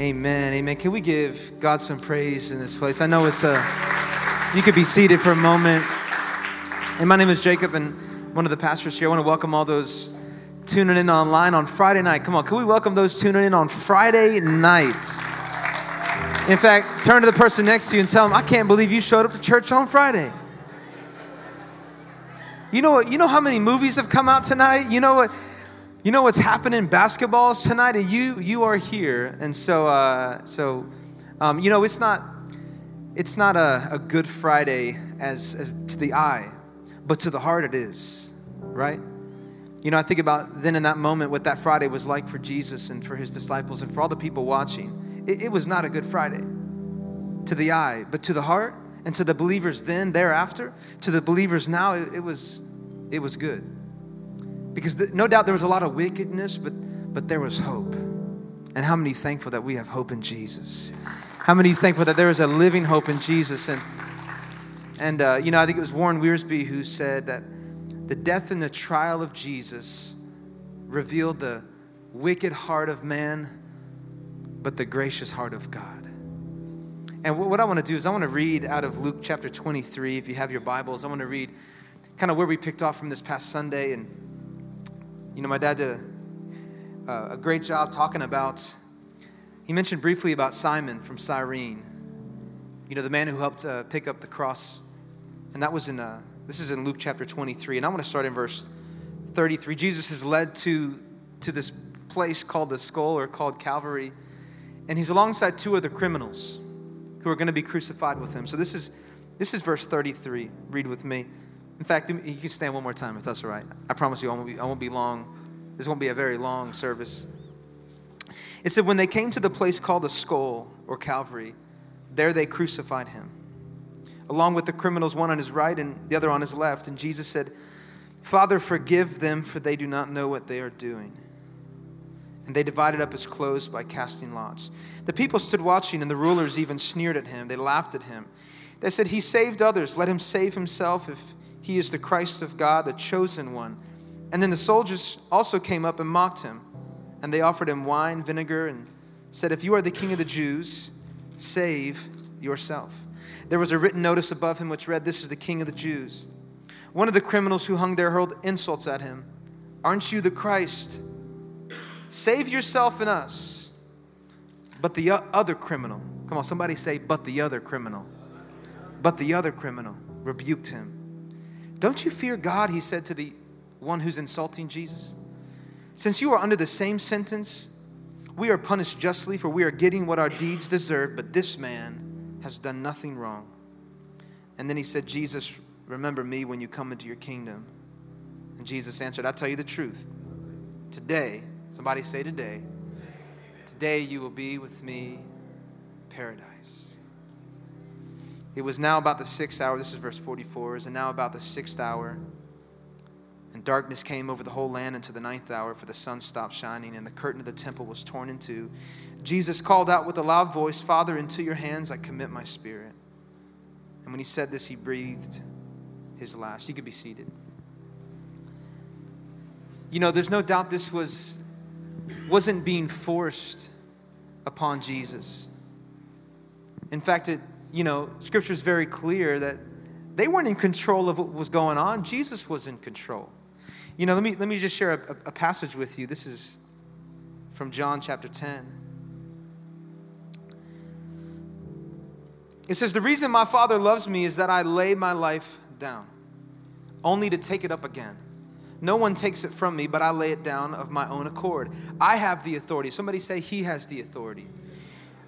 Amen. Amen. Can we give God some praise in this place? I know it's a, you could be seated for a moment. And my name is Jacob, and one of the pastors here. I want to welcome all those tuning in online on Friday night. Come on, can we welcome those tuning in on Friday night? In fact, turn to the person next to you and tell them, I can't believe you showed up to church on Friday. You know what? You know how many movies have come out tonight? You know what? You know what's happening basketballs tonight, and you you are here, and so uh, so um, you know it's not it's not a, a Good Friday as as to the eye, but to the heart it is, right? You know, I think about then in that moment what that Friday was like for Jesus and for his disciples and for all the people watching. It, it was not a Good Friday to the eye, but to the heart and to the believers then, thereafter, to the believers now, it, it was it was good. Because no doubt there was a lot of wickedness, but, but there was hope. And how many thankful that we have hope in Jesus? How many thankful that there is a living hope in Jesus? And, and uh, you know, I think it was Warren Wiersbe who said that the death and the trial of Jesus revealed the wicked heart of man, but the gracious heart of God. And what I want to do is I want to read out of Luke chapter 23. If you have your Bibles, I want to read kind of where we picked off from this past Sunday and you know, my dad did a, a great job talking about, he mentioned briefly about Simon from Cyrene, you know, the man who helped uh, pick up the cross. And that was in, uh, this is in Luke chapter 23. And I want to start in verse 33. Jesus is led to, to this place called the skull or called Calvary. And he's alongside two other criminals who are going to be crucified with him. So this is, this is verse 33. Read with me. In fact, you can stand one more time if that's all right. I promise you, I won't be, I won't be long. This won't be a very long service. It said, When they came to the place called the skull or Calvary, there they crucified him, along with the criminals, one on his right and the other on his left. And Jesus said, Father, forgive them, for they do not know what they are doing. And they divided up his clothes by casting lots. The people stood watching, and the rulers even sneered at him. They laughed at him. They said, He saved others. Let him save himself if he is the Christ of God, the chosen one. And then the soldiers also came up and mocked him. And they offered him wine, vinegar, and said, If you are the king of the Jews, save yourself. There was a written notice above him which read, This is the king of the Jews. One of the criminals who hung there hurled insults at him. Aren't you the Christ? Save yourself and us. But the other criminal, come on, somebody say, But the other criminal. But the other criminal rebuked him don't you fear God, he said to the one who's insulting Jesus? Since you are under the same sentence, we are punished justly, for we are getting what our deeds deserve, but this man has done nothing wrong. And then he said, Jesus, remember me when you come into your kingdom. And Jesus answered, I tell you the truth. Today, somebody say today, today you will be with me in paradise. It was now about the sixth hour. This is verse 44. Is now about the sixth hour. And darkness came over the whole land until the ninth hour, for the sun stopped shining, and the curtain of the temple was torn in two. Jesus called out with a loud voice, Father, into your hands I commit my spirit. And when he said this, he breathed his last. You could be seated. You know, there's no doubt this was wasn't being forced upon Jesus. In fact, it you know, scripture is very clear that they weren't in control of what was going on. Jesus was in control. You know, let me, let me just share a, a passage with you. This is from John chapter 10. It says, The reason my Father loves me is that I lay my life down, only to take it up again. No one takes it from me, but I lay it down of my own accord. I have the authority. Somebody say, He has the authority.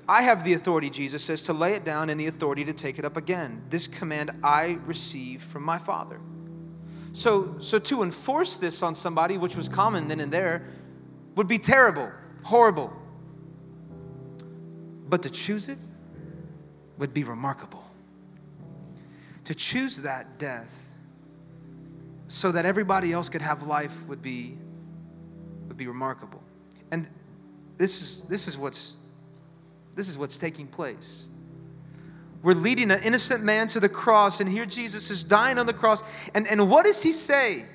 I have the authority, Jesus says, to lay it down and the authority to take it up again. This command I receive from my Father. So, so to enforce this on somebody, which was common then and there, would be terrible, horrible. But to choose it, would be remarkable. To choose that death so that everybody else could have life would be, would be remarkable. And this is, this is what's this is what's taking place. We're leading an innocent man to the cross, and here Jesus is dying on the cross. And, and what does he say?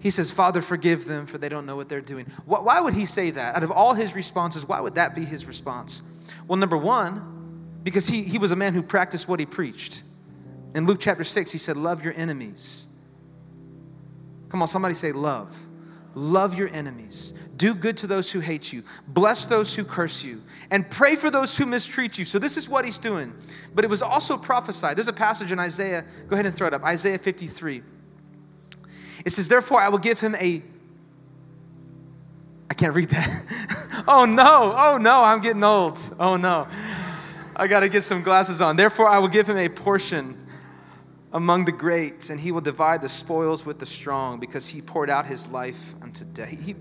He says, Father, forgive them, for they don't know what they're doing. Why would he say that? Out of all his responses, why would that be his response? Well, number one, because he, he was a man who practiced what he preached. In Luke chapter 6, he said, Love your enemies. Come on, somebody say, Love. Love your enemies. Do good to those who hate you. Bless those who curse you. And pray for those who mistreat you. So, this is what he's doing. But it was also prophesied. There's a passage in Isaiah. Go ahead and throw it up. Isaiah 53. It says, Therefore, I will give him a. I can't read that. oh no, oh no, I'm getting old. Oh no. I got to get some glasses on. Therefore, I will give him a portion among the great, and he will divide the spoils with the strong because he poured out his life unto death. He,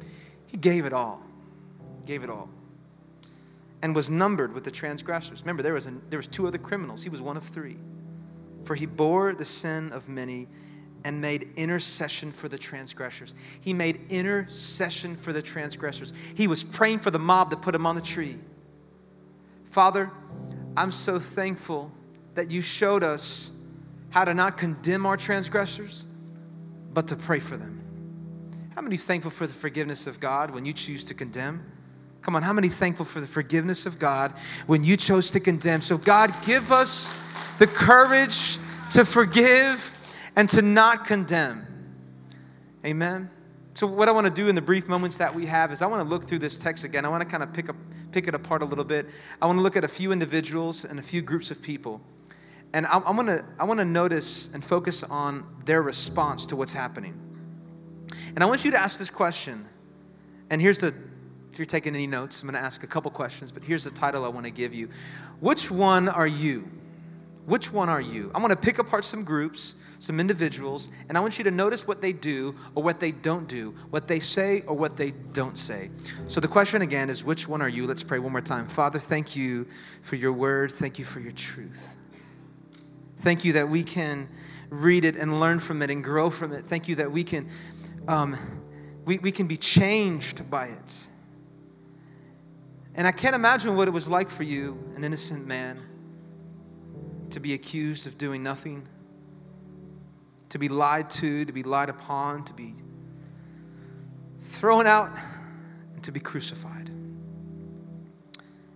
he gave it all. Gave it all. And was numbered with the transgressors. Remember, there was, a, there was two other criminals. He was one of three. For he bore the sin of many and made intercession for the transgressors. He made intercession for the transgressors. He was praying for the mob that put him on the tree. Father, I'm so thankful that you showed us how to not condemn our transgressors, but to pray for them. How many thankful for the forgiveness of God when you choose to condemn? Come on, how many thankful for the forgiveness of God when you chose to condemn? So, God, give us the courage to forgive and to not condemn. Amen. So, what I want to do in the brief moments that we have is I want to look through this text again. I want to kind of pick up, pick it apart a little bit. I want to look at a few individuals and a few groups of people, and I, I want to I want to notice and focus on their response to what's happening. And I want you to ask this question. And here's the if you're taking any notes, I'm going to ask a couple questions, but here's the title I want to give you. Which one are you? Which one are you? Going to pick apart some groups, some individuals, and I want you to notice what they do or what they don't do, what they say or what they don't say. So the question again is which one are you? Let's pray one more time. Father, thank you for your word. Thank you for your truth. Thank you that we can read it and learn from it and grow from it. Thank you that we can um, we, we can be changed by it. And I can't imagine what it was like for you, an innocent man to be accused of doing nothing, to be lied to, to be lied upon, to be thrown out, and to be crucified.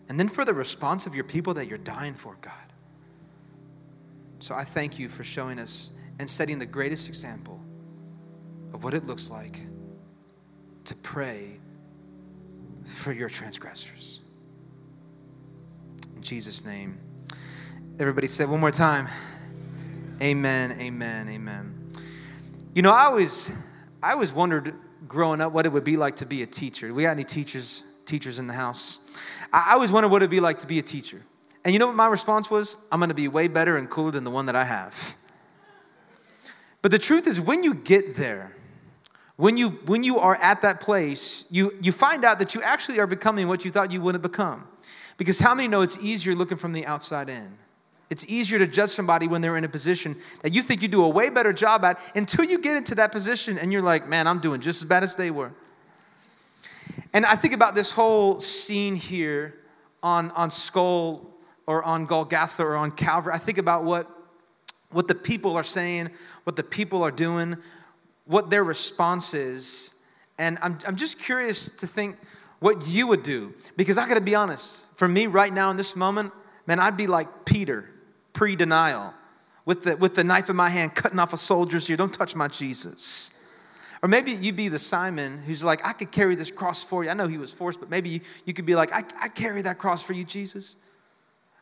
And then for the response of your people that you're dying for, God. So I thank you for showing us and setting the greatest example of what it looks like to pray for your transgressors. In Jesus' name. Everybody said one more time. Amen, amen, amen. You know, I always, I always wondered growing up what it would be like to be a teacher. We got any teachers, teachers in the house? I always wondered what it'd be like to be a teacher. And you know what my response was? I'm gonna be way better and cooler than the one that I have. But the truth is, when you get there, when you when you are at that place, you you find out that you actually are becoming what you thought you wouldn't become. Because how many know it's easier looking from the outside in? It's easier to judge somebody when they're in a position that you think you do a way better job at until you get into that position and you're like, man, I'm doing just as bad as they were. And I think about this whole scene here on, on Skull or on Golgotha or on Calvary. I think about what, what the people are saying, what the people are doing, what their response is. And I'm, I'm just curious to think what you would do. Because I gotta be honest, for me right now in this moment, man, I'd be like Peter pre denial, with the, with the knife in my hand, cutting off a soldier's ear. Don't touch my Jesus. Or maybe you'd be the Simon who's like, I could carry this cross for you. I know he was forced, but maybe you, could be like, I, I carry that cross for you, Jesus.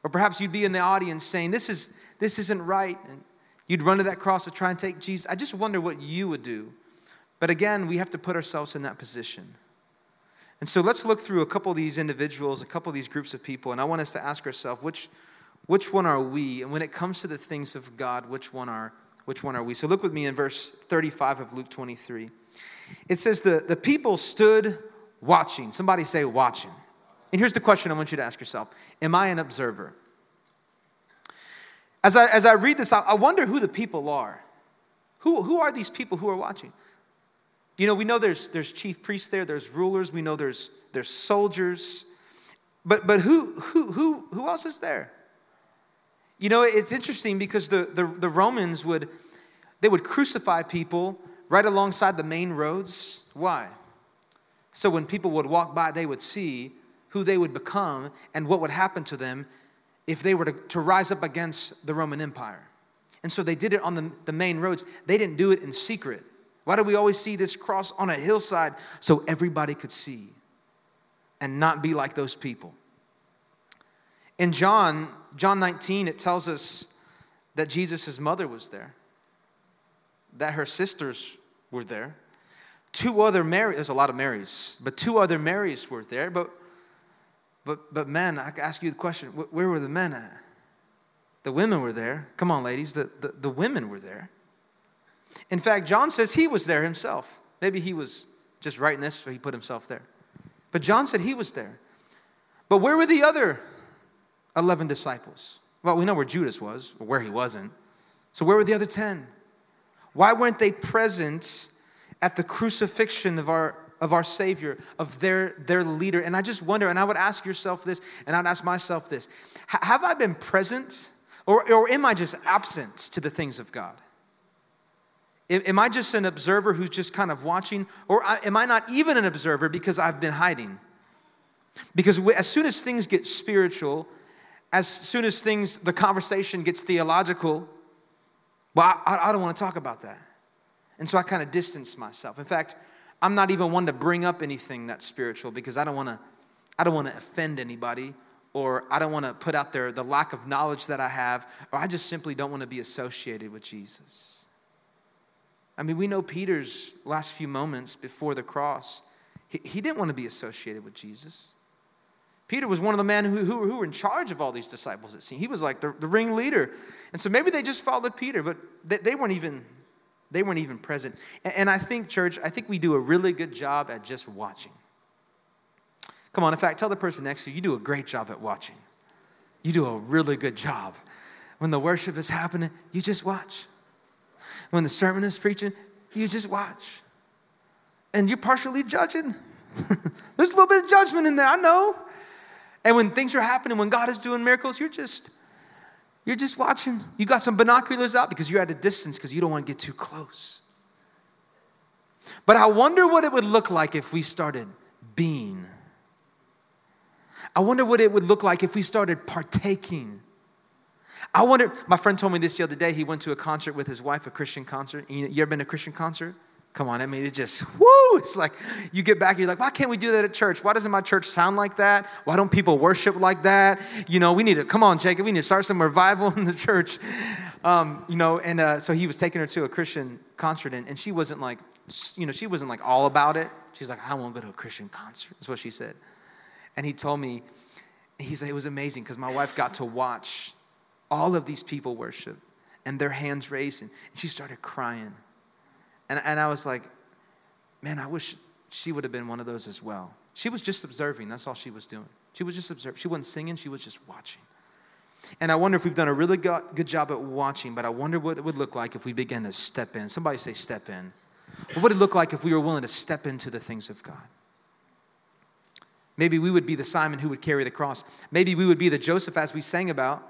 Or perhaps you'd be in the audience saying, This, is, this isn't right. And you'd run to that cross to try and take Jesus. I just wonder what you would do. But again, we have to put ourselves in that position. And so let's look through a couple of these individuals, a couple of these groups of people, and I want us to ask ourselves, which, which one are we? And when it comes to the things of God, which one are which one are we? So look with me in verse 35 of Luke 23. It says the, the people stood watching. Somebody say watching. And here's the question I want you to ask yourself Am I an observer? as I, as I read this, I, wonder who the people are. Who, who are these people who are watching? You know, we know there's, there's chief priests there, there's rulers, we know there's, there's soldiers. But, but who, who, who, who else is there? You know, it's interesting because the, the, the Romans would, they would crucify people right alongside the main roads. Why? So when people would walk by, they would see who they would become and what would happen to them if they were to, to rise up against the Roman Empire. And so they did it on the, the main roads. They didn't do it in secret. Why do we always see this cross on a hillside? So everybody could see and not be like those people. In John, John 19, it tells us that Jesus' mother was there, that her sisters were there. Two other Marys, there's a lot of Marys, but two other Marys were there. But, but, but men, I ask you the question where were the men at? The women were there. Come on, ladies, the, the, the women were there. In fact, John says he was there himself. Maybe he was just writing this, so he put himself there. But John said he was there. But where were the other 11 disciples? Well, we know where Judas was, or where he wasn't. So where were the other 10? Why weren't they present at the crucifixion of our of our Savior, of their, their leader. And I just wonder, and I would ask yourself this, and I'd ask myself this have I been present, or, or am I just absent to the things of God? Am I just an observer who's just kind of watching, or am I not even an observer because I've been hiding? Because as soon as things get spiritual, as soon as things, the conversation gets theological, well, I, I don't want to talk about that. And so I kind of distance myself. In fact, I'm not even one to bring up anything that's spiritual because I don't want to I don't want to offend anybody or I don't want to put out there the lack of knowledge that I have or I just simply don't want to be associated with Jesus. I mean, we know Peter's last few moments before the cross. He, he didn't want to be associated with Jesus. Peter was one of the men who, who, who were in charge of all these disciples, it seemed. He was like the, the ringleader. And so maybe they just followed Peter, but they, they weren't even they weren't even present. And I think, church, I think we do a really good job at just watching. Come on, in fact, tell the person next to you, you do a great job at watching. You do a really good job. When the worship is happening, you just watch. When the sermon is preaching, you just watch. And you're partially judging. There's a little bit of judgment in there, I know. And when things are happening, when God is doing miracles, you're just you're just watching. You got some binoculars out because you're at a distance because you don't want to get too close. But I wonder what it would look like if we started being. I wonder what it would look like if we started partaking. I wonder, my friend told me this the other day. He went to a concert with his wife, a Christian concert. You ever been to a Christian concert? Come on, I mean, it just, woo! It's like you get back, you're like, why can't we do that at church? Why doesn't my church sound like that? Why don't people worship like that? You know, we need to, come on, Jacob, we need to start some revival in the church. Um, you know, and uh, so he was taking her to a Christian concert, and, and she wasn't like, you know, she wasn't like all about it. She's like, I to go to a Christian concert, is what she said. And he told me, he said, it was amazing because my wife got to watch all of these people worship and their hands raising. And she started crying. And, and I was like, man, I wish she would have been one of those as well. She was just observing. That's all she was doing. She was just observing. She wasn't singing, she was just watching. And I wonder if we've done a really good job at watching, but I wonder what it would look like if we began to step in. Somebody say, step in. What would it look like if we were willing to step into the things of God? Maybe we would be the Simon who would carry the cross. Maybe we would be the Joseph, as we sang about,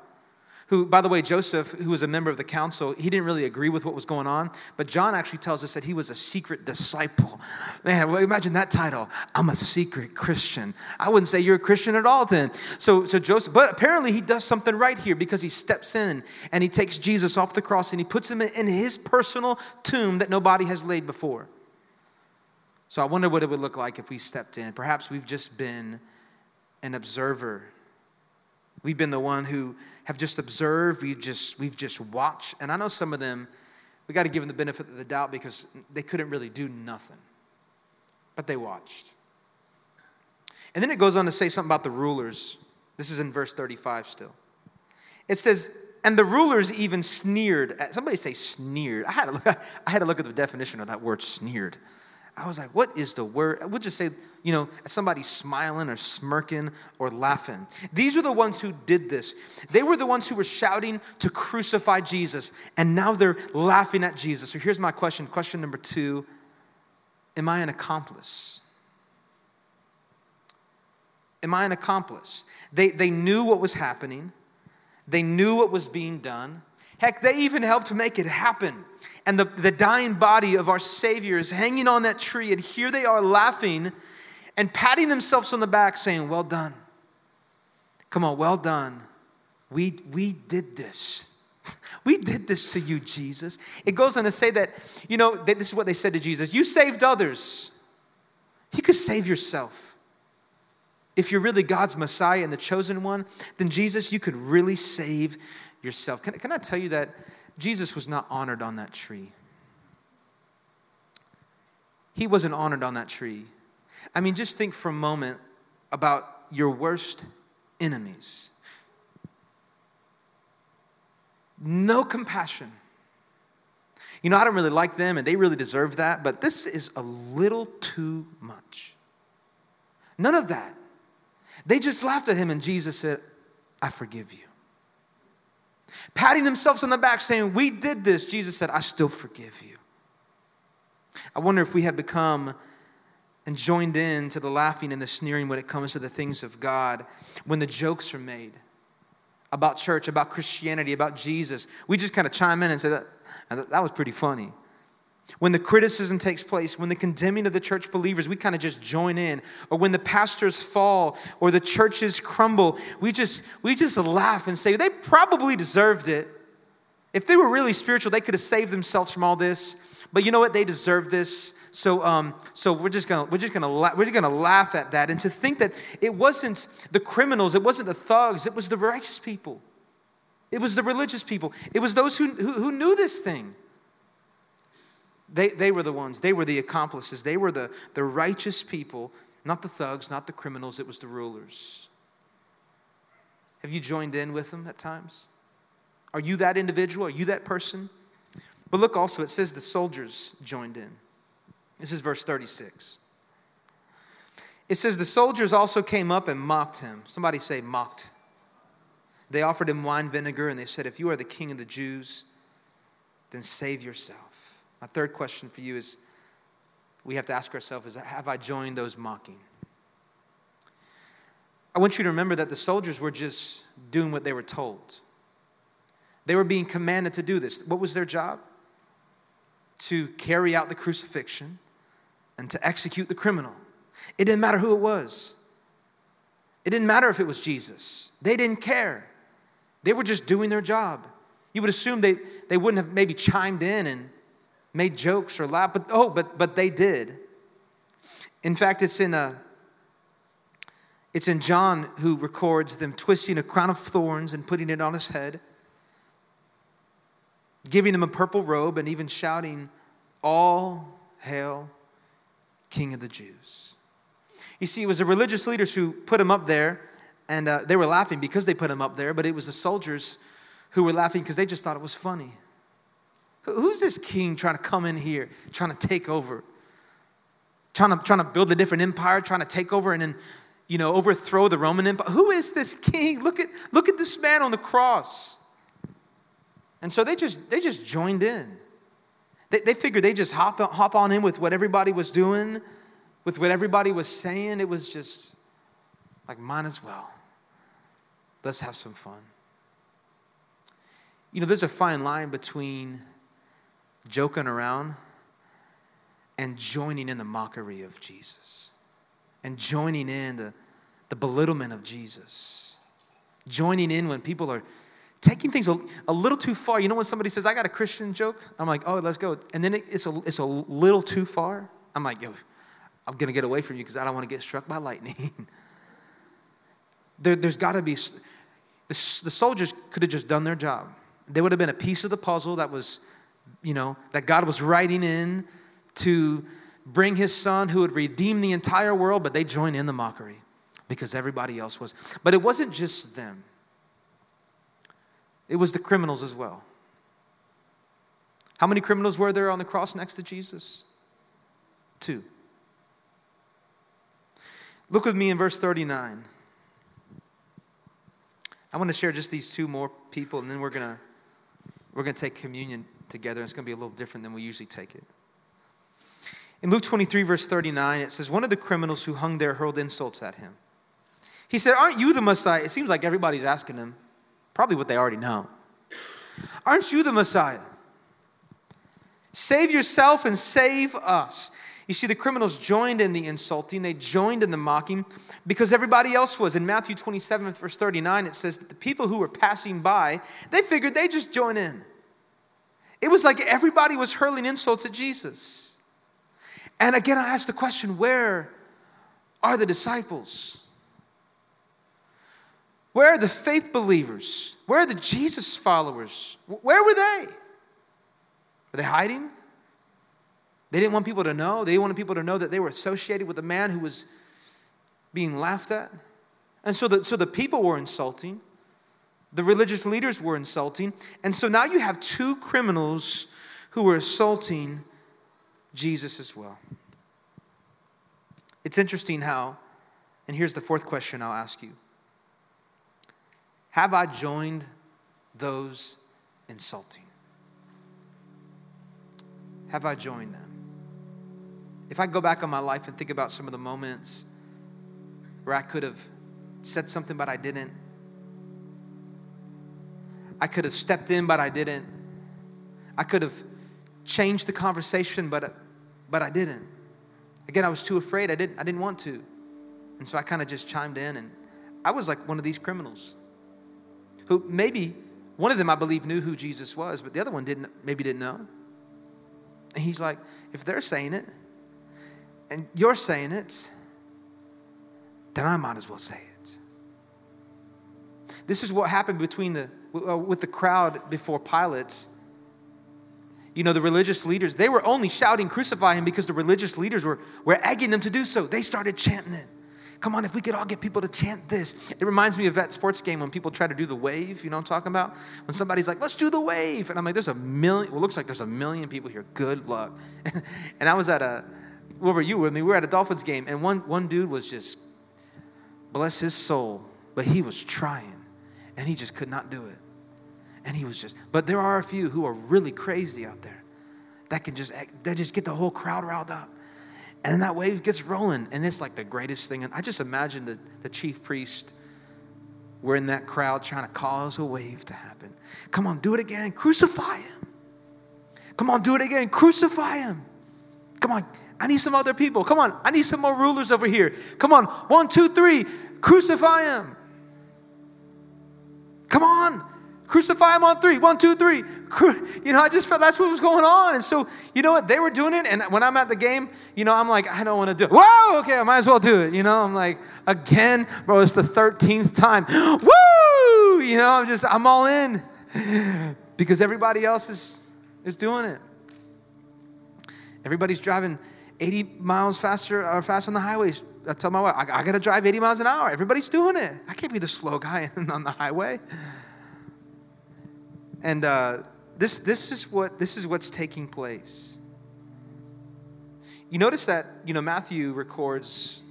who, by the way, Joseph, who was a member of the council, he didn't really agree with what was going on, but John actually tells us that he was a secret disciple. Man, well, imagine that title. I'm a secret Christian. I wouldn't say you're a Christian at all then. So, so Joseph, but apparently he does something right here because he steps in and he takes Jesus off the cross and he puts him in his personal tomb that nobody has laid before. So I wonder what it would look like if we stepped in. Perhaps we've just been an observer. We've been the one who have just observed, we've just, we've just watched. And I know some of them, we got to give them the benefit of the doubt because they couldn't really do nothing. But they watched. And then it goes on to say something about the rulers. This is in verse 35 still. It says, and the rulers even sneered. At, somebody say sneered. I had, to look, I had to look at the definition of that word sneered. I was like, what is the word? We'll just say, you know, somebody smiling or smirking or laughing. These are the ones who did this. They were the ones who were shouting to crucify Jesus, and now they're laughing at Jesus. So here's my question. Question number two Am I an accomplice? Am I an accomplice? They, they knew what was happening, they knew what was being done. Heck, they even helped make it happen. And the, the dying body of our Savior is hanging on that tree, and here they are laughing and patting themselves on the back, saying, Well done. Come on, well done. We, we did this. We did this to you, Jesus. It goes on to say that, you know, this is what they said to Jesus You saved others, you could save yourself. If you're really God's Messiah and the chosen one, then Jesus, you could really save yourself. Can, can I tell you that Jesus was not honored on that tree? He wasn't honored on that tree. I mean, just think for a moment about your worst enemies. No compassion. You know, I don't really like them and they really deserve that, but this is a little too much. None of that. They just laughed at him, and Jesus said, I forgive you. Patting themselves on the back, saying, We did this, Jesus said, I still forgive you. I wonder if we have become and joined in to the laughing and the sneering when it comes to the things of God, when the jokes are made about church, about Christianity, about Jesus. We just kind of chime in and say, That, that was pretty funny. When the criticism takes place, when the condemning of the church believers, we kind of just join in. Or when the pastors fall or the churches crumble, we just we just laugh and say they probably deserved it. If they were really spiritual, they could have saved themselves from all this. But you know what? They deserve this. So, um, so we're just gonna we're just gonna la- we're just gonna laugh at that, and to think that it wasn't the criminals, it wasn't the thugs, it was the righteous people, it was the religious people, it was those who, who, who knew this thing. They, they were the ones, they were the accomplices, they were the, the righteous people, not the thugs, not the criminals, it was the rulers. Have you joined in with them at times? Are you that individual? Are you that person? But look also, it says the soldiers joined in. This is verse 36. It says, The soldiers also came up and mocked him. Somebody say, mocked. They offered him wine vinegar and they said, If you are the king of the Jews, then save yourself. My third question for you is we have to ask ourselves is have I joined those mocking? I want you to remember that the soldiers were just doing what they were told. They were being commanded to do this. What was their job? To carry out the crucifixion and to execute the criminal. It didn't matter who it was. It didn't matter if it was Jesus. They didn't care. They were just doing their job. You would assume they, they wouldn't have maybe chimed in and made jokes or laughed, but oh, but but they did. In fact, it's in a it's in John who records them twisting a crown of thorns and putting it on his head, giving him a purple robe, and even shouting, All hail, King of the Jews. You see, it was the religious leaders who put him up there, and uh, they were laughing because they put him up there, but it was the soldiers who were laughing because they just thought it was funny. Who's this king trying to come in here, trying to take over? Trying to, trying to build a different empire, trying to take over and then, you know, overthrow the Roman Empire. Who is this king? Look at, look at this man on the cross. And so they just, they just joined in. They, they figured they just hop, hop on in with what everybody was doing, with what everybody was saying. It was just like, might as well. Let's have some fun. You know, there's a fine line between joking around and joining in the mockery of Jesus and joining in the, the belittlement of Jesus. Joining in when people are taking things a, a, little too far. You know, when somebody says, I got a Christian joke, I'm like, oh, let's go. And then it, it's, a, it's a little too far. I'm like, yo, I'm going to get away from you because I don't want to get struck by lightning. there, has got to be, the, the soldiers could have just done their job. There would have been a piece of the puzzle that was you know, that God was writing in to bring his son who would redeem the entire world, but they joined in the mockery because everybody else was. But it wasn't just them, it was the criminals as well. How many criminals were there on the cross next to Jesus? Two. Look with me in verse 39. I want to share just these two more people, and then we're going to we're going to take communion together. It's going to be a little different than we usually take it. In Luke 23, verse 39, it says, One of the criminals who hung there hurled insults at him. He said, Aren't you the Messiah? It seems like everybody's asking him, probably what they already know. Aren't you the Messiah? Save yourself and save us. You see, the criminals joined in the insulting, they joined in the mocking because everybody else was. In Matthew 27, verse 39, it says that the people who were passing by, they figured they'd just join in. It was like everybody was hurling insults at Jesus. And again, I ask the question where are the disciples? Where are the faith believers? Where are the Jesus followers? Where were they? Were they hiding? They didn't want people to know. They wanted people to know that they were associated with a man who was being laughed at. And so the, so the people were insulting. The religious leaders were insulting. And so now you have two criminals who were assaulting Jesus as well. It's interesting how, and here's the fourth question I'll ask you Have I joined those insulting? Have I joined them? If I go back on my life and think about some of the moments where I could have said something but I didn't, I could have stepped in but I didn't, I could have changed the conversation but, but I didn't. Again, I was too afraid. I didn't, I didn't want to. And so I kind of just chimed in and I was like one of these criminals who maybe one of them I believe knew who Jesus was, but the other one didn't maybe didn't know. And he's like, if they're saying it, and you're saying it, then I might as well say it. This is what happened between the uh, with the crowd before Pilate. You know, the religious leaders, they were only shouting, crucify him, because the religious leaders were, were egging them to do so. They started chanting it. Come on, if we could all get people to chant this. It reminds me of that sports game when people try to do the wave, you know what I'm talking about? When somebody's like, let's do the wave. And I'm like, there's a million, well, looks like there's a million people here. Good luck. and I was at a, where were you with me? We were at a Dolphins game, and one, one dude was just, bless his soul, but he was trying, and he just could not do it. And he was just, but there are a few who are really crazy out there that can just, that just get the whole crowd riled up. And then that wave gets rolling, and it's like the greatest thing. And I just imagine the, the chief priest were in that crowd trying to cause a wave to happen. Come on, do it again. Crucify him. Come on, do it again. Crucify him. Come on, I need some other people. Come on, I need some more rulers over here. Come on, one, two, three, crucify him. Come on, crucify him on three. One, two, three. You know, I just felt that's what was going on. And so, you know what? They were doing it. And when I'm at the game, you know, I'm like, I don't want to do it. Whoa, okay, I might as well do it. You know, I'm like, again, bro, it's the 13th time. Woo! You know, I'm just, I'm all in because everybody else is, is doing it. Everybody's driving 80 miles faster or uh, fast on the highways. I tell my wife, I, I got to drive 80 miles an hour. Everybody's doing it. I can't be the slow guy on the highway. And uh, this, this, is what, this is what's taking place. You notice that, you know, Matthew records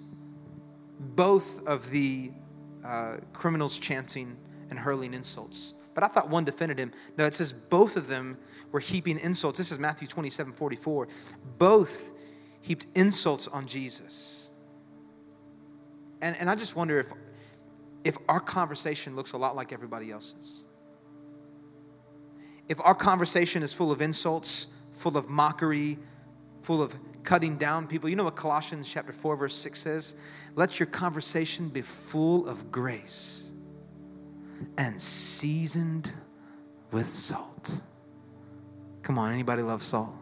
both of the uh, criminals chanting and hurling insults. But I thought one defended him. No, it says both of them were heaping insults. This is Matthew 27 44. Both heaped insults on Jesus. And, and I just wonder if, if our conversation looks a lot like everybody else's. If our conversation is full of insults, full of mockery, full of cutting down people, you know what Colossians chapter 4 verse 6 says? Let your conversation be full of grace and seasoned with salt. Come on, anybody love salt?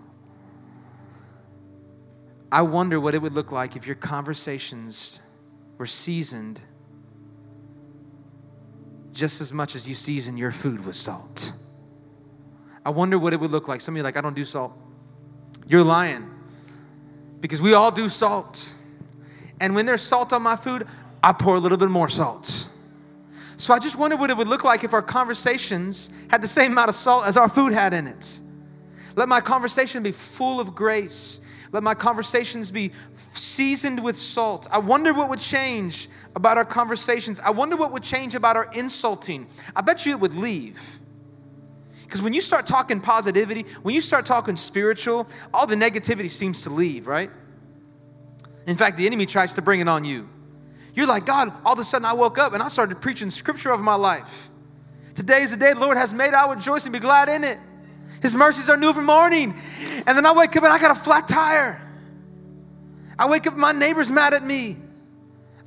I wonder what it would look like if your conversations were seasoned just as much as you season your food with salt. I wonder what it would look like. Some of you like, I don't do salt. You're lying. Because we all do salt. And when there's salt on my food, I pour a little bit more salt. So I just wonder what it would look like if our conversations had the same amount of salt as our food had in it. Let my conversation be full of grace Let my conversations be seasoned with salt. I wonder what would change about our conversations. I wonder what would change about our insulting. I bet you it would leave. Because when you start talking positivity, when you start talking spiritual, all the negativity seems to leave, right? In fact, the enemy tries to bring it on you. You're like, God, all of a sudden I woke up and I started preaching scripture over my life. Today is the day the Lord has made. I would rejoice and be glad in it. His mercies are new every morning. And then I wake up and I got a flat tire. I wake up, my neighbor's mad at me.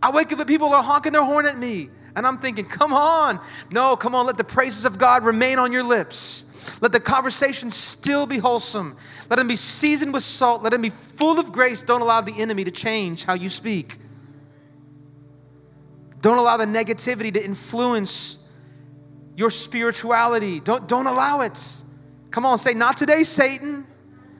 I wake up and people are honking their horn at me. And I'm thinking, come on. No, come on, let the praises of God remain on your lips. Let the conversation still be wholesome. Let them be seasoned with salt. Let them be full of grace. Don't allow the enemy to change how you speak. Don't allow the negativity to influence your spirituality. Don't, don't allow it. Come on, say, not today, Satan.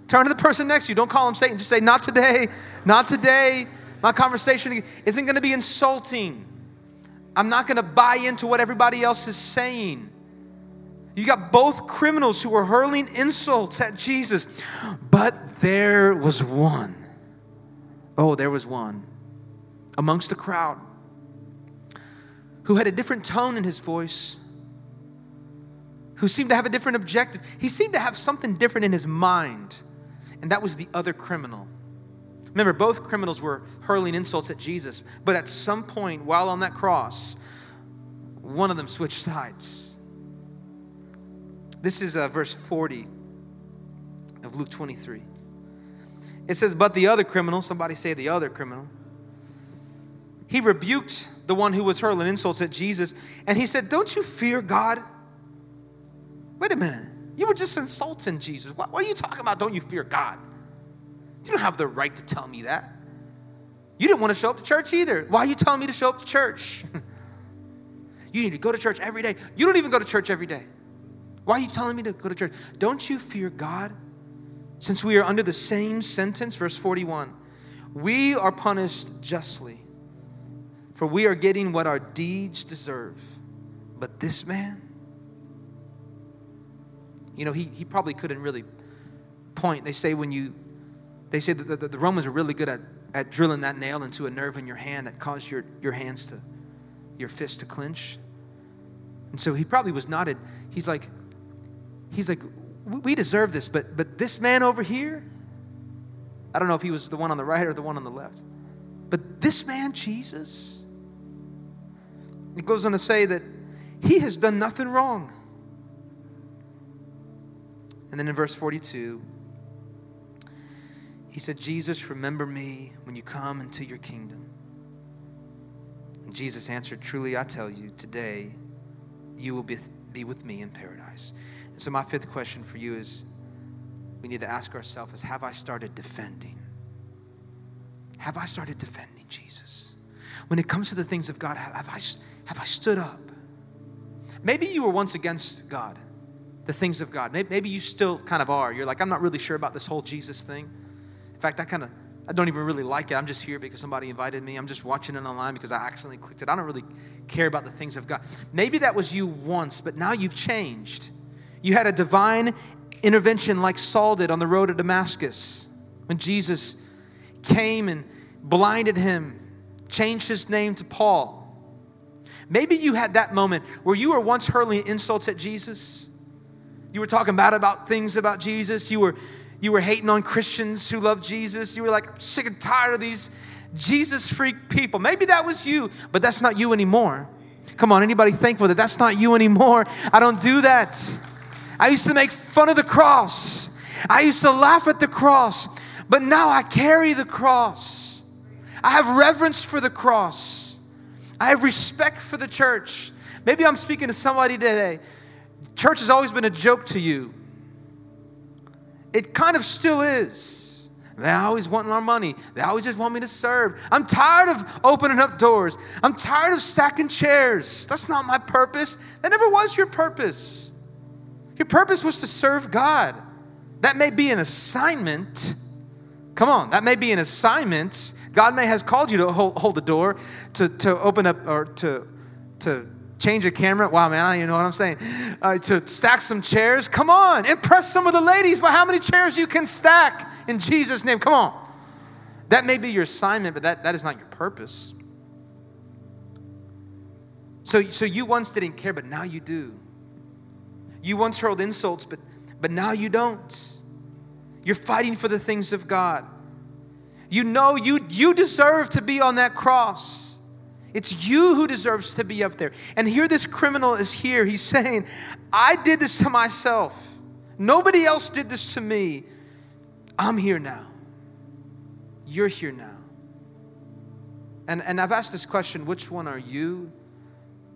Turn to the person next to you. Don't call him Satan. Just say, not today, not today. My conversation isn't going to be insulting. I'm not going to buy into what everybody else is saying. You got both criminals who were hurling insults at Jesus, but there was one. Oh, there was one amongst the crowd who had a different tone in his voice, who seemed to have a different objective. He seemed to have something different in his mind, and that was the other criminal. Remember, both criminals were hurling insults at Jesus, but at some point while on that cross, one of them switched sides. This is uh, verse 40 of Luke 23. It says, But the other criminal, somebody say the other criminal, he rebuked the one who was hurling insults at Jesus, and he said, Don't you fear God? Wait a minute. You were just insulting Jesus. What, what are you talking about? Don't you fear God? You don't have the right to tell me that. You didn't want to show up to church either. Why are you telling me to show up to church? you need to go to church every day. You don't even go to church every day. Why are you telling me to go to church? Don't you fear God? Since we are under the same sentence, verse 41, we are punished justly, for we are getting what our deeds deserve. But this man, you know, he, he probably couldn't really point. They say when you they say that the, the Romans are really good at, at drilling that nail into a nerve in your hand that caused your, your hands to, your fists to clench. And so he probably was nodded. He's like, he's like, we deserve this, but but this man over here, I don't know if he was the one on the right or the one on the left, but this man, Jesus, it goes on to say that he has done nothing wrong. And then in verse 42, he said, Jesus, remember me when you come into your kingdom. And Jesus answered, Truly I tell you, today you will be, be with me in paradise. And so, my fifth question for you is we need to ask ourselves is have I started defending? Have I started defending Jesus? When it comes to the things of God, have I, have I stood up? Maybe you were once against God, the things of God. Maybe you still kind of are. You're like, I'm not really sure about this whole Jesus thing. In fact, I kind of I don't even really like it. I'm just here because somebody invited me. I'm just watching it online because I accidentally clicked it. I don't really care about the things of God. Maybe that was you once, but now you've changed. You had a divine intervention like Saul did on the road to Damascus when Jesus came and blinded him, changed his name to Paul. Maybe you had that moment where you were once hurling insults at Jesus. You were talking bad about things about Jesus. You were you were hating on Christians who love Jesus. You were like, I'm sick and tired of these Jesus freak people. Maybe that was you, but that's not you anymore. Come on, anybody thankful that that's not you anymore? I don't do that. I used to make fun of the cross. I used to laugh at the cross, but now I carry the cross. I have reverence for the cross. I have respect for the church. Maybe I'm speaking to somebody today. Church has always been a joke to you. It kind of still is. They always want our money. They always just want me to serve. I'm tired of opening up doors. I'm tired of stacking chairs. That's not my purpose. That never was your purpose. Your purpose was to serve God. That may be an assignment. Come on, that may be an assignment. God may has called you to hold, hold the door, to, to open up or to, to change a camera. Wow, man, even know what I'm saying. Uh, to stack some chairs. Come on, impress some of the ladies by how many chairs you can stack in Jesus' name. Come on. That may be your assignment, but that, that is not your purpose. So, so you once didn't care, but now you do. You once hurled insults, but, but now you don't. You're fighting for the things of God. You know you, you deserve to be on that cross. It's you who deserves to be up there. And here this criminal is here. He's saying, I did this to myself. Nobody else did this to me. I'm here now. You're here now. And, and I've asked this question which one are you?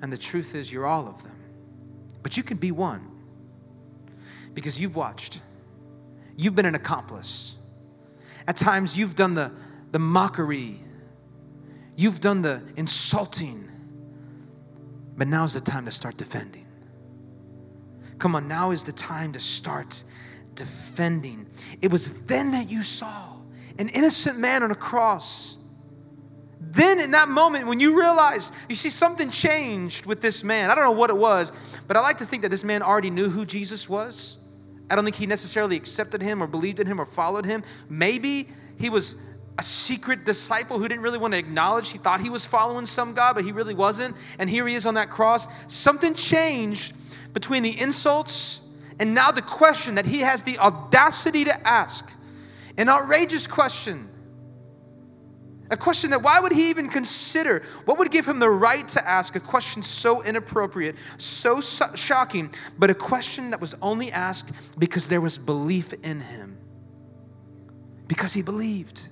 And the truth is, you're all of them. But you can be one because you've watched, you've been an accomplice. At times, you've done the, the mockery, you've done the insulting, but now's the time to start defending. Come on, now is the time to start defending. It was then that you saw an innocent man on a cross. Then, in that moment, when you realize, you see something changed with this man. I don't know what it was, but I like to think that this man already knew who Jesus was. I don't think he necessarily accepted him or believed in him or followed him. Maybe he was a secret disciple who didn't really want to acknowledge he thought he was following some God, but he really wasn't. And here he is on that cross. Something changed between the insults and now the question that he has the audacity to ask an outrageous question. A question that why would he even consider? What would give him the right to ask a question so inappropriate, so shocking, but a question that was only asked because there was belief in him? Because he believed.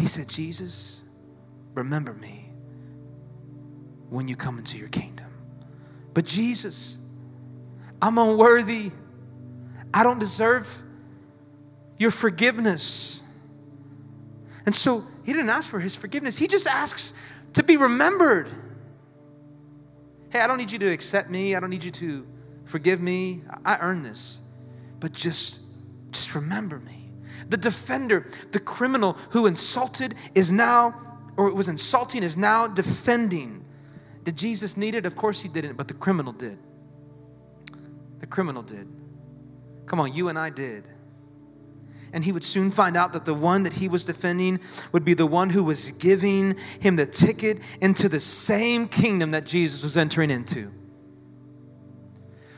He said, Jesus, remember me when you come into your kingdom. But Jesus, I'm unworthy. I don't deserve your forgiveness. And so he didn't ask for his forgiveness, he just asks to be remembered. Hey, I don't need you to accept me, I don't need you to forgive me. I earned this. But just just remember me. The defender, the criminal who insulted is now or was insulting is now defending. Did Jesus need it? Of course he didn't, but the criminal did. The criminal did. Come on, you and I did and he would soon find out that the one that he was defending would be the one who was giving him the ticket into the same kingdom that Jesus was entering into.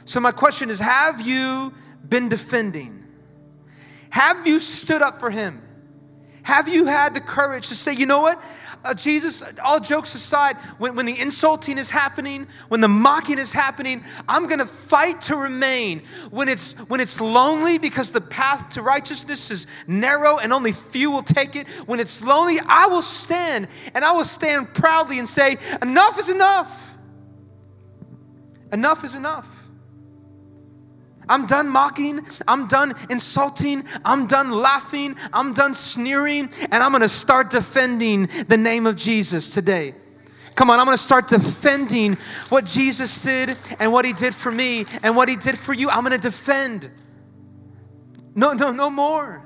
So, my question is Have you been defending? Have you stood up for him? Have you had the courage to say, you know what? uh, Jesus, all jokes aside, when, when the insulting is happening, when the mocking is happening, I'm gonna fight to remain. When it's when it's lonely because the path to righteousness is narrow and only few will take it, when it's lonely, I will stand and I will stand proudly and say, enough is enough. Enough is enough. I'm done mocking. I'm done insulting. I'm done laughing. I'm done sneering. And I'm going to start defending the name of Jesus today. Come on, I'm to start defending what Jesus did and what he did for me and what he did for you. I'm to defend. No, no, no more.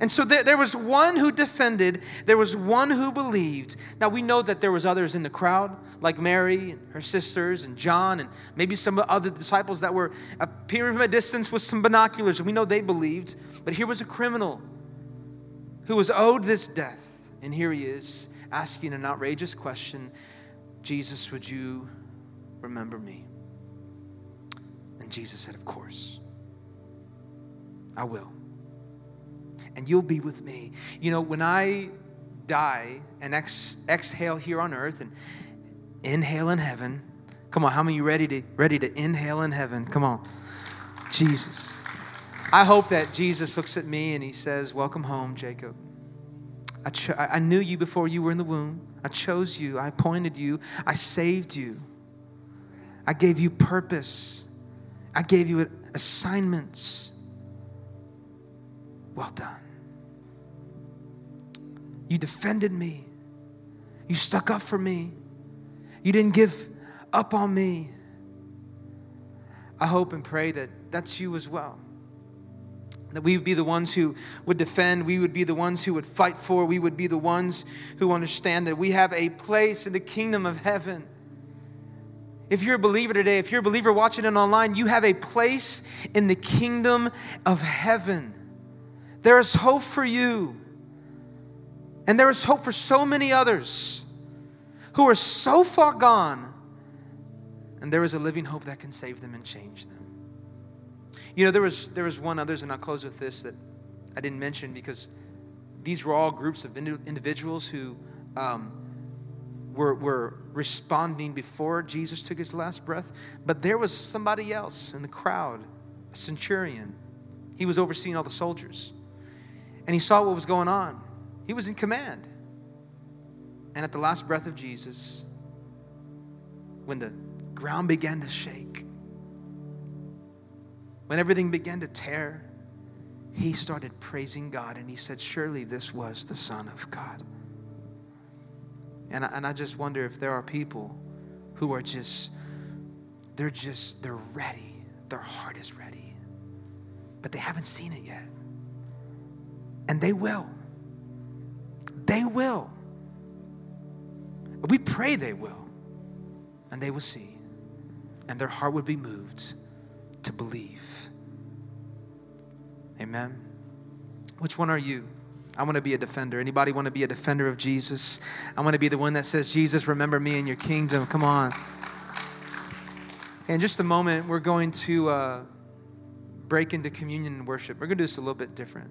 And so there, there, was one who defended, there was one who believed. Now we know that there was others in the crowd, like Mary and her sisters and John and maybe some other disciples that were appearing from a distance with some binoculars, and we know they believed. But here was a criminal who was owed this death, and here he is asking an outrageous question Jesus, would you remember me? And Jesus said, Of course, I will and you'll be with me. You know, when I die and ex- exhale here on earth and inhale in heaven, come on, how many you ready to ready to inhale in heaven? Come on. Jesus. I hope that Jesus looks at me and he says, Welcome home, Jacob. I, cho- I knew you before you were in the womb. I chose you. I appointed you. I saved you. I gave you purpose. I gave you assignments. Well done. You defended me. You stuck up for me. You didn't give up on me. I hope and pray that that's you as well. That we would be the ones who would defend, we would be the ones who would fight for, we would be the ones who understand that we have a place in the kingdom of heaven. If you're a believer today, if you're a believer watching it online, you have a place in the kingdom of heaven. There is hope for you. And there is hope for so many others who are so far gone. And there is a living hope that can save them and change them. You know, there was, there was one others, and I'll close with this that I didn't mention because these were all groups of individuals who um, were, were responding before Jesus took his last breath. But there was somebody else in the crowd, a centurion. He was overseeing all the soldiers. And he saw what was going on. He was in command. And at the last breath of Jesus, when the ground began to shake, when everything began to tear, he started praising God and he said, Surely this was the Son of God. And I, and I just wonder if there are people who are just, they're just, they're ready. Their heart is ready, but they haven't seen it yet. And they will. They will. We pray they will. And they will see. And their heart would be moved to believe. Amen. Which one are you? I want to be a defender. Anybody want to be a defender of Jesus? I want to be the one that says, Jesus, remember me in your kingdom. Come on. In just a moment, we're going to uh, break into communion and worship. We're going to do this a little bit different.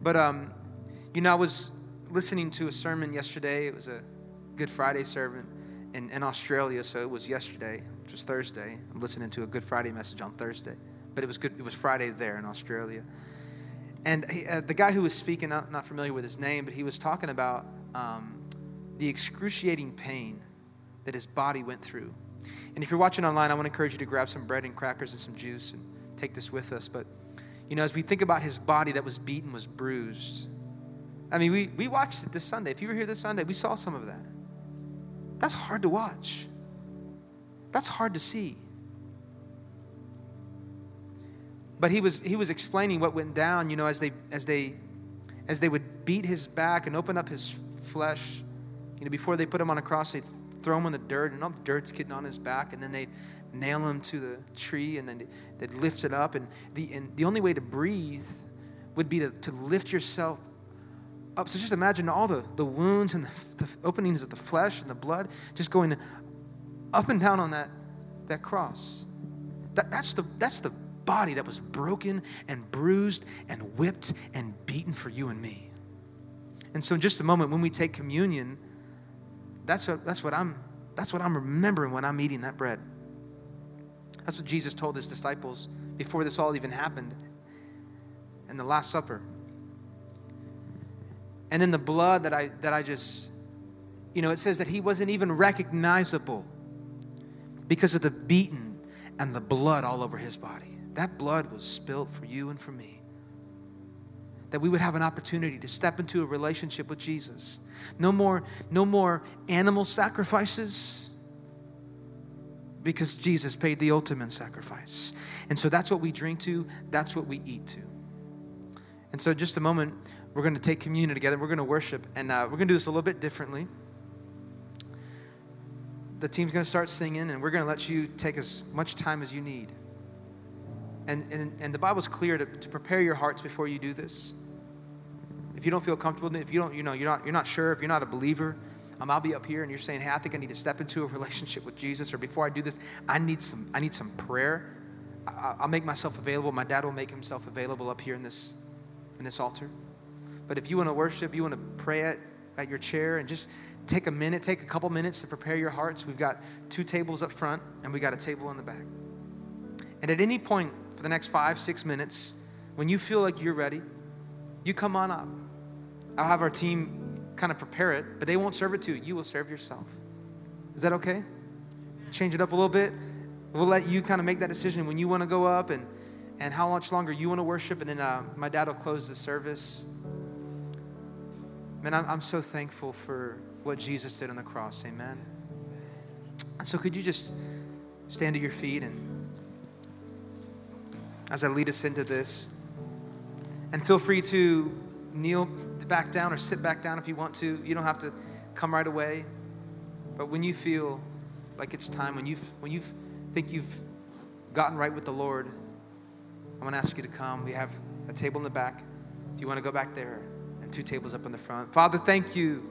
But, um, you know, I was listening to a sermon yesterday. It was a Good Friday sermon in, in Australia, so it was yesterday, which was Thursday. I'm listening to a Good Friday message on Thursday, but it was good. It was Friday there in Australia, and he, uh, the guy who was speaking, not, not familiar with his name, but he was talking about um, the excruciating pain that his body went through. And if you're watching online, I want to encourage you to grab some bread and crackers and some juice and take this with us. But you know, as we think about his body that was beaten, was bruised. I mean, we, we watched it this Sunday. If you were here this Sunday, we saw some of that. That's hard to watch. That's hard to see. But he was he was explaining what went down, you know, as they as they as they would beat his back and open up his flesh, you know, before they put him on a cross, they'd throw him in the dirt, and all the dirt's getting on his back, and then they'd nail him to the tree, and then they'd lift it up. And the and the only way to breathe would be to, to lift yourself up. So just imagine all the, the wounds and the, the openings of the flesh and the blood just going up and down on that, that cross. That, that's, the, that's the body that was broken and bruised and whipped and beaten for you and me. And so in just a moment, when we take communion, that's what, that's what I'm that's what I'm remembering when I'm eating that bread. That's what Jesus told his disciples before this all even happened in the Last Supper. And then the blood that I that I just, you know, it says that he wasn't even recognizable because of the beaten and the blood all over his body. That blood was spilled for you and for me. That we would have an opportunity to step into a relationship with Jesus. No more, no more animal sacrifices because Jesus paid the ultimate sacrifice. And so that's what we drink to, that's what we eat to. And so, just a moment, we're going to take communion together. We're going to worship, and uh, we're going to do this a little bit differently. The team's going to start singing, and we're going to let you take as much time as you need. And, and, and the Bible's clear to, to prepare your hearts before you do this. If you don't feel comfortable, if you don't, you know, you're not, you're not sure, if you're not a believer, um, I'll be up here and you're saying, hey, I think I need to step into a relationship with Jesus, or before I do this, I need some, I need some prayer. I, I'll make myself available. My dad will make himself available up here in this, in this altar. But if you want to worship, you want to pray at, at your chair and just take a minute, take a couple minutes to prepare your hearts. We've got two tables up front and we got a table in the back. And at any point for the next five, six minutes, when you feel like you're ready, you come on up. I'll have our team kind of prepare it, but they won't serve it to you. You will serve yourself. Is that okay? Change it up a little bit. We'll let you kind of make that decision when you want to go up and, and how much longer you want to worship. And then uh, my dad will close the service. Man, I'm, I'm so thankful for what Jesus did on the cross. Amen. And so, could you just stand to your feet and as I lead us into this. And feel free to kneel back down or sit back down if you want to. You don't have to come right away. But when you feel like it's time, when you when you think you've gotten right with the Lord, I want to ask you to come. We have a table in the back. If you want to go back there, two tables up in the front. Father, thank you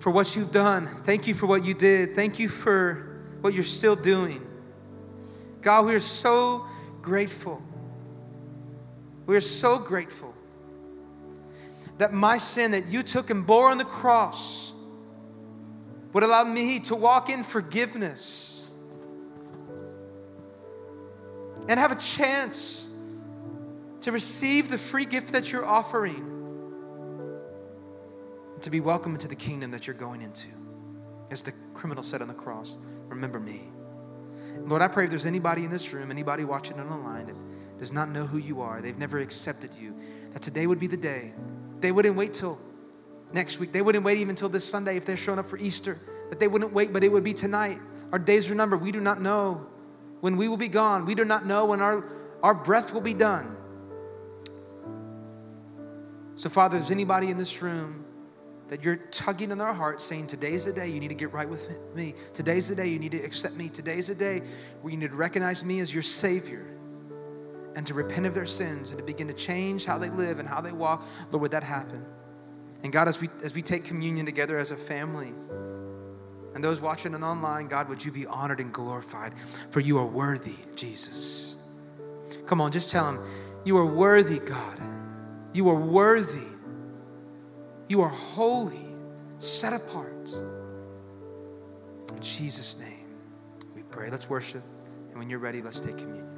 for what you've done. Thank you for what you did. Thank you for what you're still doing. God, we are so grateful. We are so grateful that my sin that you took and bore on the cross would allow me to walk in forgiveness and have a chance to receive the free gift that you're offering, to be welcome into the kingdom that you're going into. As the criminal said on the cross, remember me. Lord, I pray if there's anybody in this room, anybody watching online that does not know who you are, they've never accepted you, that today would be the day. They wouldn't wait till next week. They wouldn't wait even till this Sunday if they're showing up for Easter. That they wouldn't wait, but it would be tonight. Our days are numbered. We do not know when we will be gone. We do not know when our, our breath will be done. So, Father, there's anybody in this room that you're tugging in their heart saying, Today's the day you need to get right with me. Today's the day you need to accept me. Today's the day where you need to recognize me as your Savior and to repent of their sins and to begin to change how they live and how they walk. Lord, would that happen? And God, as we, as we take communion together as a family, and those watching and online, God, would you be honored and glorified? For you are worthy, Jesus. Come on, just tell him, You are worthy, God. You are worthy. You are holy, set apart. In Jesus' name, we pray. Let's worship. And when you're ready, let's take communion.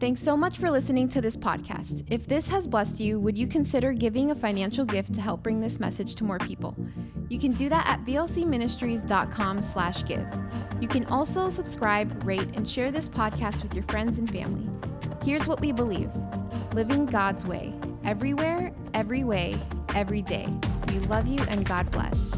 Thanks so much for listening to this podcast. If this has blessed you, would you consider giving a financial gift to help bring this message to more people? You can do that at vlcministries.com/give. You can also subscribe, rate, and share this podcast with your friends and family. Here's what we believe: living God's way, everywhere, every way, every day. We love you and God bless.